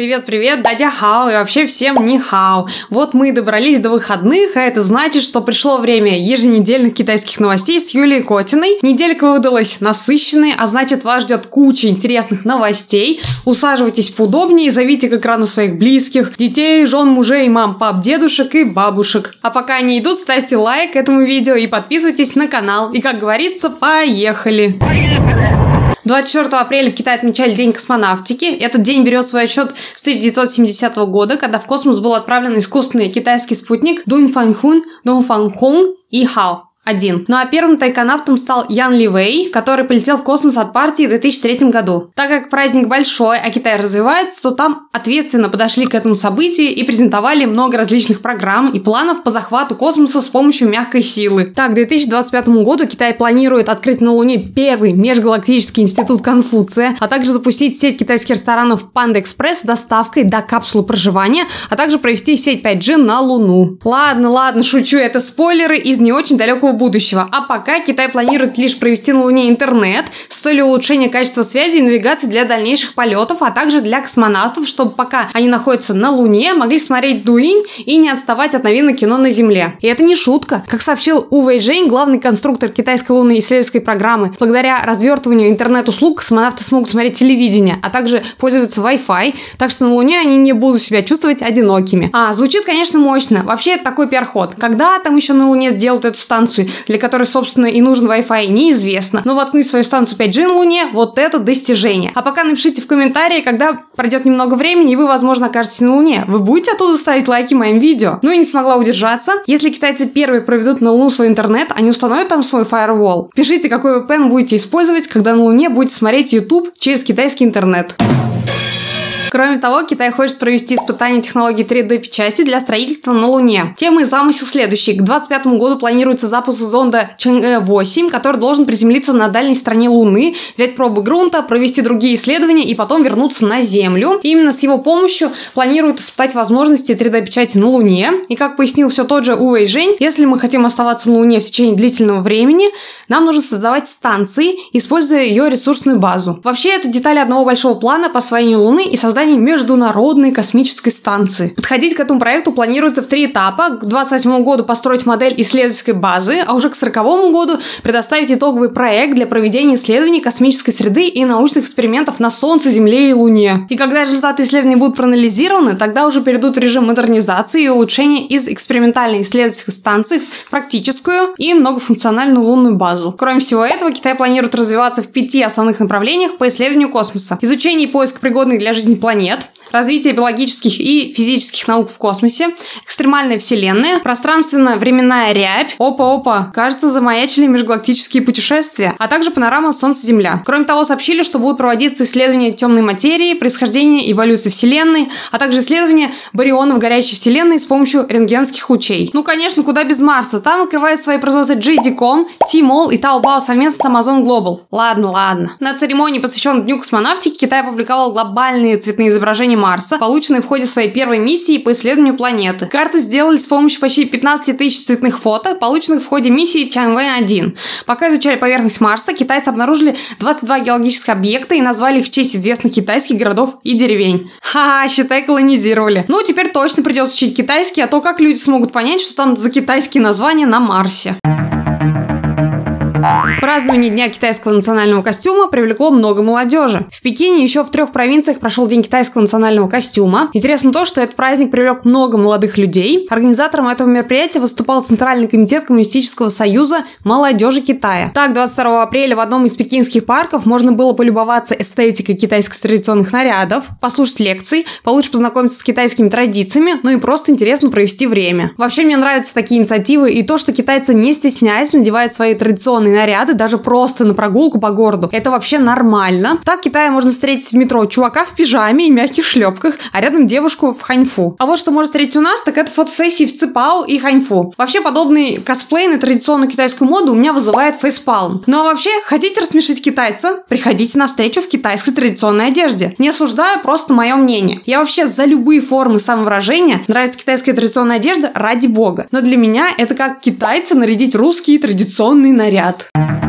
Привет-привет, дадя хао и вообще всем не хао. Вот мы и добрались до выходных, а это значит, что пришло время еженедельных китайских новостей с Юлией Котиной. Неделька выдалась насыщенной, а значит вас ждет куча интересных новостей. Усаживайтесь поудобнее зовите к экрану своих близких, детей, жен, мужей, мам, пап, дедушек и бабушек. А пока они идут, ставьте лайк этому видео и подписывайтесь на канал. И как говорится, поехали! Поехали! 24 апреля в Китае отмечали День космонавтики. Этот день берет свой отчет с 1970 года, когда в космос был отправлен искусственный китайский спутник Дунь Фанхун, Дун Фанхун и Хао один. Ну а первым тайконавтом стал Ян Ли Вэй, который полетел в космос от партии в 2003 году. Так как праздник большой, а Китай развивается, то там ответственно подошли к этому событию и презентовали много различных программ и планов по захвату космоса с помощью мягкой силы. Так, к 2025 году Китай планирует открыть на Луне первый межгалактический институт Конфуция, а также запустить сеть китайских ресторанов Панда Экспресс с доставкой до капсулы проживания, а также провести сеть 5G на Луну. Ладно, ладно, шучу, это спойлеры из не очень далекого будущего. А пока Китай планирует лишь провести на Луне интернет с целью улучшения качества связи и навигации для дальнейших полетов, а также для космонавтов, чтобы пока они находятся на Луне, могли смотреть Дуинь и не отставать от новинок кино на Земле. И это не шутка. Как сообщил У Жень, главный конструктор китайской лунной исследовательской программы, благодаря развертыванию интернет-услуг космонавты смогут смотреть телевидение, а также пользоваться Wi-Fi, так что на Луне они не будут себя чувствовать одинокими. А, звучит, конечно, мощно. Вообще, это такой пиар-ход. Когда там еще на Луне сделают эту станцию? Для которой, собственно, и нужен Wi-Fi, неизвестно. Но воткнуть свою станцию 5G на Луне – вот это достижение. А пока напишите в комментарии, когда пройдет немного времени, и вы, возможно, окажетесь на Луне. Вы будете оттуда ставить лайки моим видео? Ну и не смогла удержаться. Если китайцы первые проведут на Луну свой интернет, они установят там свой firewall. Пишите, какой VPN будете использовать, когда на Луне будете смотреть YouTube через китайский интернет. Кроме того, Китай хочет провести испытание технологии 3D-печати для строительства на Луне. Тема и замысел следующий. К 2025 году планируется запуск зонда Чэньэ-8, который должен приземлиться на дальней стороне Луны, взять пробы грунта, провести другие исследования и потом вернуться на Землю. И именно с его помощью планируют испытать возможности 3D-печати на Луне. И как пояснил все тот же Увей Жень, если мы хотим оставаться на Луне в течение длительного времени, нам нужно создавать станции, используя ее ресурсную базу. Вообще, это детали одного большого плана по освоению Луны и созданию создании Международной космической станции. Подходить к этому проекту планируется в три этапа. К 2028 году построить модель исследовательской базы, а уже к 2040 году предоставить итоговый проект для проведения исследований космической среды и научных экспериментов на Солнце, Земле и Луне. И когда результаты исследований будут проанализированы, тогда уже перейдут в режим модернизации и улучшения из экспериментальной исследовательской станции в практическую и многофункциональную лунную базу. Кроме всего этого, Китай планирует развиваться в пяти основных направлениях по исследованию космоса. Изучение и поиск пригодных для жизни планет планет, развитие биологических и физических наук в космосе, экстремальная вселенная, пространственно-временная рябь, опа-опа, кажется, замаячили межгалактические путешествия, а также панорама Солнце-Земля. Кроме того, сообщили, что будут проводиться исследования темной материи, происхождения эволюции Вселенной, а также исследования барионов горячей Вселенной с помощью рентгенских лучей. Ну, конечно, куда без Марса. Там открывают свои производства JD.com, T-Mall и Taobao совместно с Amazon Global. Ладно, ладно. На церемонии, посвященной Дню космонавтики, Китай опубликовал глобальные цветные изображения Марса, полученные в ходе своей первой миссии по исследованию планеты. Карты сделали с помощью почти 15 тысяч цветных фото, полученных в ходе миссии Чанвэй-1. Пока изучали поверхность Марса, китайцы обнаружили 22 геологических объекта и назвали их в честь известных китайских городов и деревень. Ха, считай, колонизировали. Ну, теперь точно придется учить китайский, а то как люди смогут понять, что там за китайские названия на Марсе. Празднование Дня китайского национального костюма привлекло много молодежи. В Пекине еще в трех провинциях прошел День китайского национального костюма. Интересно то, что этот праздник привлек много молодых людей. Организатором этого мероприятия выступал Центральный комитет Коммунистического союза молодежи Китая. Так, 22 апреля в одном из пекинских парков можно было полюбоваться эстетикой китайских традиционных нарядов, послушать лекции, получше познакомиться с китайскими традициями, ну и просто интересно провести время. Вообще мне нравятся такие инициативы и то, что китайцы не стесняясь надевают свои традиционные спортивные наряды даже просто на прогулку по городу. Это вообще нормально. Так в Китае можно встретить в метро чувака в пижаме и мягких шлепках, а рядом девушку в ханьфу. А вот что можно встретить у нас, так это фотосессии в ципао и ханьфу. Вообще подобный косплей на традиционную китайскую моду у меня вызывает фейспалм. Ну а вообще, хотите рассмешить китайца? Приходите на встречу в китайской традиционной одежде. Не осуждаю, просто мое мнение. Я вообще за любые формы самовыражения. Нравится китайская традиционная одежда ради бога. Но для меня это как китайца нарядить русский традиционный наряд. Wort.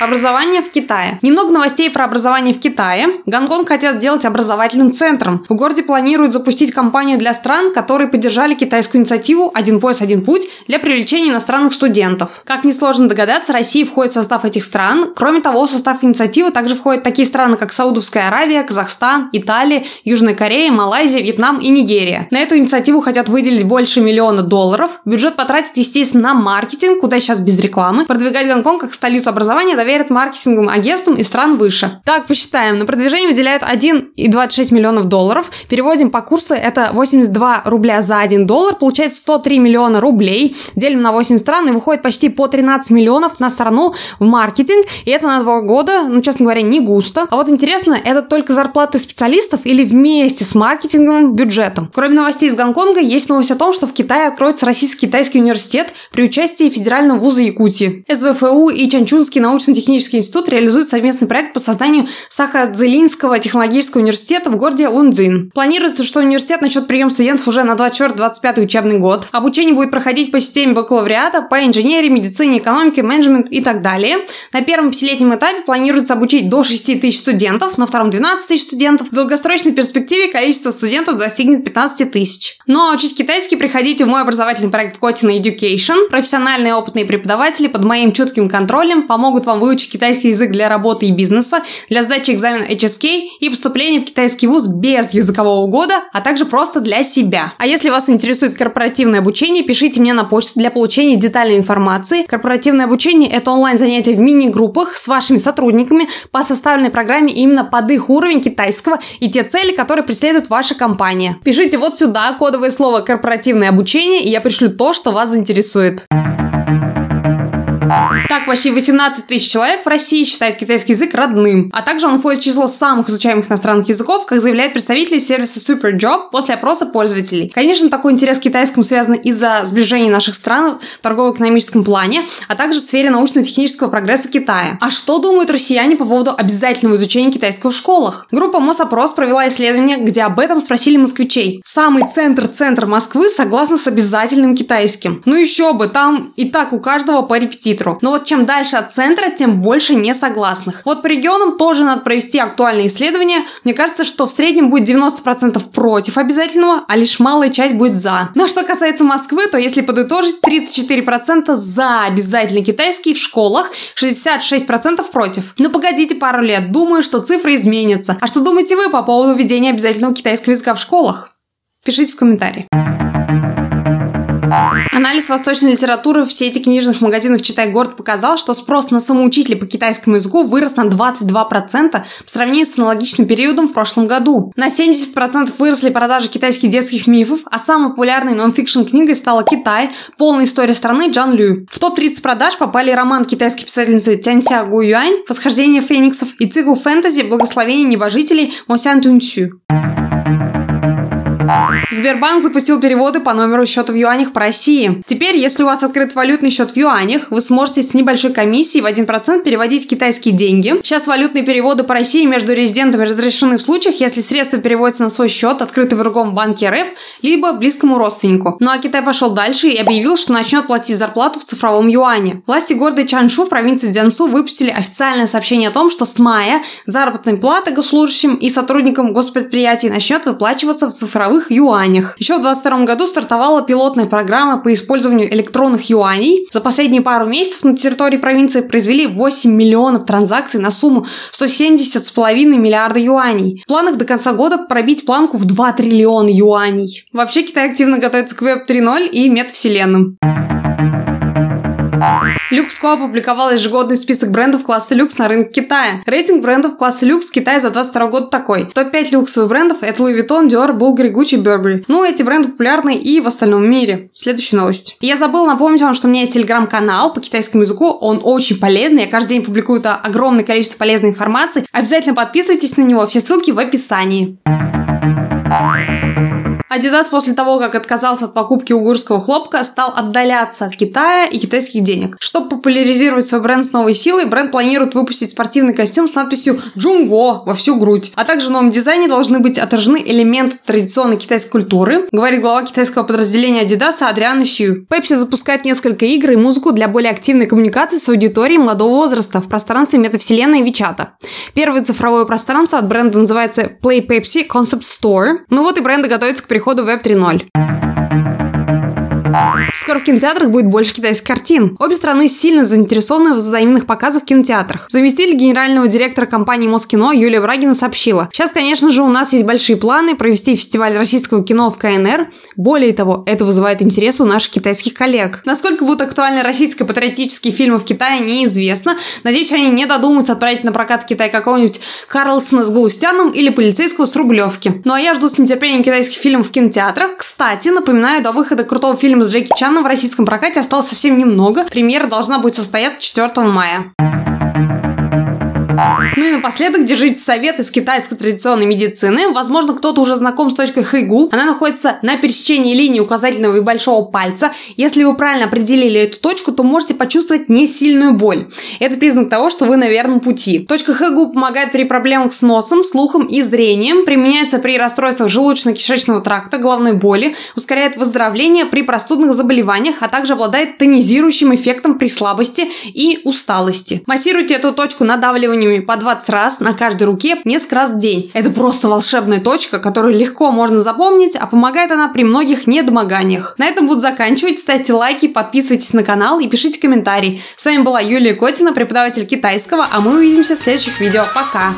Образование в Китае. Немного новостей про образование в Китае. Гонконг хотят сделать образовательным центром. В городе планируют запустить кампанию для стран, которые поддержали китайскую инициативу «Один пояс, один путь» для привлечения иностранных студентов. Как несложно догадаться, Россия входит в состав этих стран. Кроме того, в состав инициативы также входят такие страны, как Саудовская Аравия, Казахстан, Италия, Южная Корея, Малайзия, Вьетнам и Нигерия. На эту инициативу хотят выделить больше миллиона долларов. Бюджет потратит, естественно, на маркетинг, куда сейчас без рекламы. Продвигать Гонконг как столицу образования доверят маркетинговым агентствам из стран выше. Так, посчитаем. На продвижение выделяют 1,26 миллионов долларов. Переводим по курсу, это 82 рубля за 1 доллар. Получается 103 миллиона рублей. Делим на 8 стран и выходит почти по 13 миллионов на страну в маркетинг. И это на 2 года, ну, честно говоря, не густо. А вот интересно, это только зарплаты специалистов или вместе с маркетинговым бюджетом? Кроме новостей из Гонконга, есть новость о том, что в Китае откроется Российско-Китайский университет при участии Федерального вуза Якутии. СВФУ и Чанчунский научно-технический институт реализуют совместный проект по созданию Сахадзелинского технологического университета в городе Лунцзин. Планируется, что университет начнет прием студентов уже на 24-25 учебный год. Обучение будет проходить по системе бакалавриата по инженерии, медицине, экономике, менеджмент и так далее. На первом пятилетнем этапе планируется обучить до 6 тысяч студентов, на втором 12 тысяч студентов. В долгосрочной перспективе количество студентов достигнет 15 тысяч. Ну а учить китайский приходите в мой образовательный проект Котина Education. Профессиональные опытные преподаватели под моим чутким контролем помогут вам выучить китайский язык для работы и бизнеса, для сдачи экзамена HSK и поступления в китайский вуз без языкового года, а также просто для себя. А если вас интересует корпоративное обучение, пишите мне на почту для получения детальной информации. Корпоративное обучение – это онлайн-занятие в мини-группах с вашими сотрудниками по составленной программе именно под их уровень китайского и те цели, которые преследует ваша компания. Пишите вот сюда кодовое слово «корпоративное обучение», и я пришлю то, что вас заинтересует. Так, почти 18 тысяч человек в России считают китайский язык родным, а также он входит в число самых изучаемых иностранных языков, как заявляют представители сервиса SuperJob после опроса пользователей. Конечно, такой интерес к китайскому связан из-за сближения наших стран в торгово-экономическом плане, а также в сфере научно-технического прогресса Китая. А что думают россияне по поводу обязательного изучения китайского в школах? Группа Мосопрос провела исследование, где об этом спросили москвичей. Самый центр-центр Москвы согласен с обязательным китайским. Ну еще бы, там и так у каждого по репетитору репетитору. Но вот чем дальше от центра, тем больше несогласных. Вот по регионам тоже надо провести актуальные исследования. Мне кажется, что в среднем будет 90% против обязательного, а лишь малая часть будет за. Но что касается Москвы, то если подытожить, 34% за обязательный китайский в школах, 66% против. Ну погодите пару лет, думаю, что цифры изменятся. А что думаете вы по поводу введения обязательного китайского языка в школах? Пишите в комментарии. Анализ восточной литературы в сети книжных магазинов «Читай город» показал, что спрос на самоучителей по китайскому языку вырос на 22% по сравнению с аналогичным периодом в прошлом году. На 70% выросли продажи китайских детских мифов, а самой популярной нон-фикшн книгой стала «Китай. Полная история страны» Джан Лю. В топ-30 продаж попали роман китайской писательницы Тянься Гу Юань «Восхождение фениксов» и цикл фэнтези «Благословение небожителей» Мосян Туньцю. Сбербанк запустил переводы по номеру счета в юанях по России. Теперь, если у вас открыт валютный счет в юанях, вы сможете с небольшой комиссией в 1% переводить китайские деньги. Сейчас валютные переводы по России между резидентами разрешены в случаях, если средства переводятся на свой счет, открытый в другом банке РФ, либо близкому родственнику. Ну а Китай пошел дальше и объявил, что начнет платить зарплату в цифровом юане. Власти города Чаншу в провинции Дзянсу выпустили официальное сообщение о том, что с мая заработная плата госслужащим и сотрудникам госпредприятий начнет выплачиваться в цифровых цифровых юанях. Еще в 2022 году стартовала пилотная программа по использованию электронных юаней. За последние пару месяцев на территории провинции произвели 8 миллионов транзакций на сумму 170,5 миллиарда юаней. В планах до конца года пробить планку в 2 триллиона юаней. Вообще Китай активно готовится к Web 3.0 и метавселенным. Люкско опубликовал ежегодный список брендов класса люкс на рынке Китая. Рейтинг брендов класса люкс в Китае за 22 год такой. Топ-5 люксовых брендов – это Louis Vuitton, Dior, Bulgari, Gucci, Burberry. Ну, эти бренды популярны и в остальном мире. Следующая новость. Я забыла напомнить вам, что у меня есть телеграм-канал по китайскому языку. Он очень полезный. Я каждый день публикую огромное количество полезной информации. Обязательно подписывайтесь на него. Все ссылки в описании. Adidas после того, как отказался от покупки угурского хлопка, стал отдаляться от Китая и китайских денег. Чтобы популяризировать свой бренд с новой силой, бренд планирует выпустить спортивный костюм с надписью «Джунго» во всю грудь. А также в новом дизайне должны быть отражены элементы традиционной китайской культуры, говорит глава китайского подразделения Adidas Адриана Сью. Pepsi запускает несколько игр и музыку для более активной коммуникации с аудиторией молодого возраста в пространстве метавселенной Вичата. Первое цифровое пространство от бренда называется Play Pepsi Concept Store. Ну вот и бренды готовятся к переходу в Web 3.0. Скоро в кинотеатрах будет больше китайских картин. Обе страны сильно заинтересованы в взаимных показах в кинотеатрах. Заместитель генерального директора компании Москино Юлия Врагина сообщила. Сейчас, конечно же, у нас есть большие планы провести фестиваль российского кино в КНР. Более того, это вызывает интерес у наших китайских коллег. Насколько будут актуальны российско-патриотические фильмы в Китае, неизвестно. Надеюсь, они не додумаются отправить на прокат в Китай какого-нибудь Карлсона с Галустяном или полицейского с Рублевки. Ну а я жду с нетерпением китайских фильмов в кинотеатрах. Кстати, напоминаю, до выхода крутого фильма с Джеки Чаном в российском прокате осталось совсем немного. Премьера должна будет состояться 4 мая. Ну и напоследок держите совет из китайской традиционной медицины. Возможно, кто-то уже знаком с точкой Хэйгу. Она находится на пересечении линии указательного и большого пальца. Если вы правильно определили эту точку, то можете почувствовать несильную боль. Это признак того, что вы на верном пути. Точка Хэйгу помогает при проблемах с носом, слухом и зрением. Применяется при расстройствах желудочно-кишечного тракта, головной боли, ускоряет выздоровление при простудных заболеваниях, а также обладает тонизирующим эффектом при слабости и усталости. Массируйте эту точку надавливанием ладонями по 20 раз на каждой руке несколько раз в день. Это просто волшебная точка, которую легко можно запомнить, а помогает она при многих недомоганиях. На этом буду заканчивать. Ставьте лайки, подписывайтесь на канал и пишите комментарии. С вами была Юлия Котина, преподаватель китайского, а мы увидимся в следующих видео. Пока!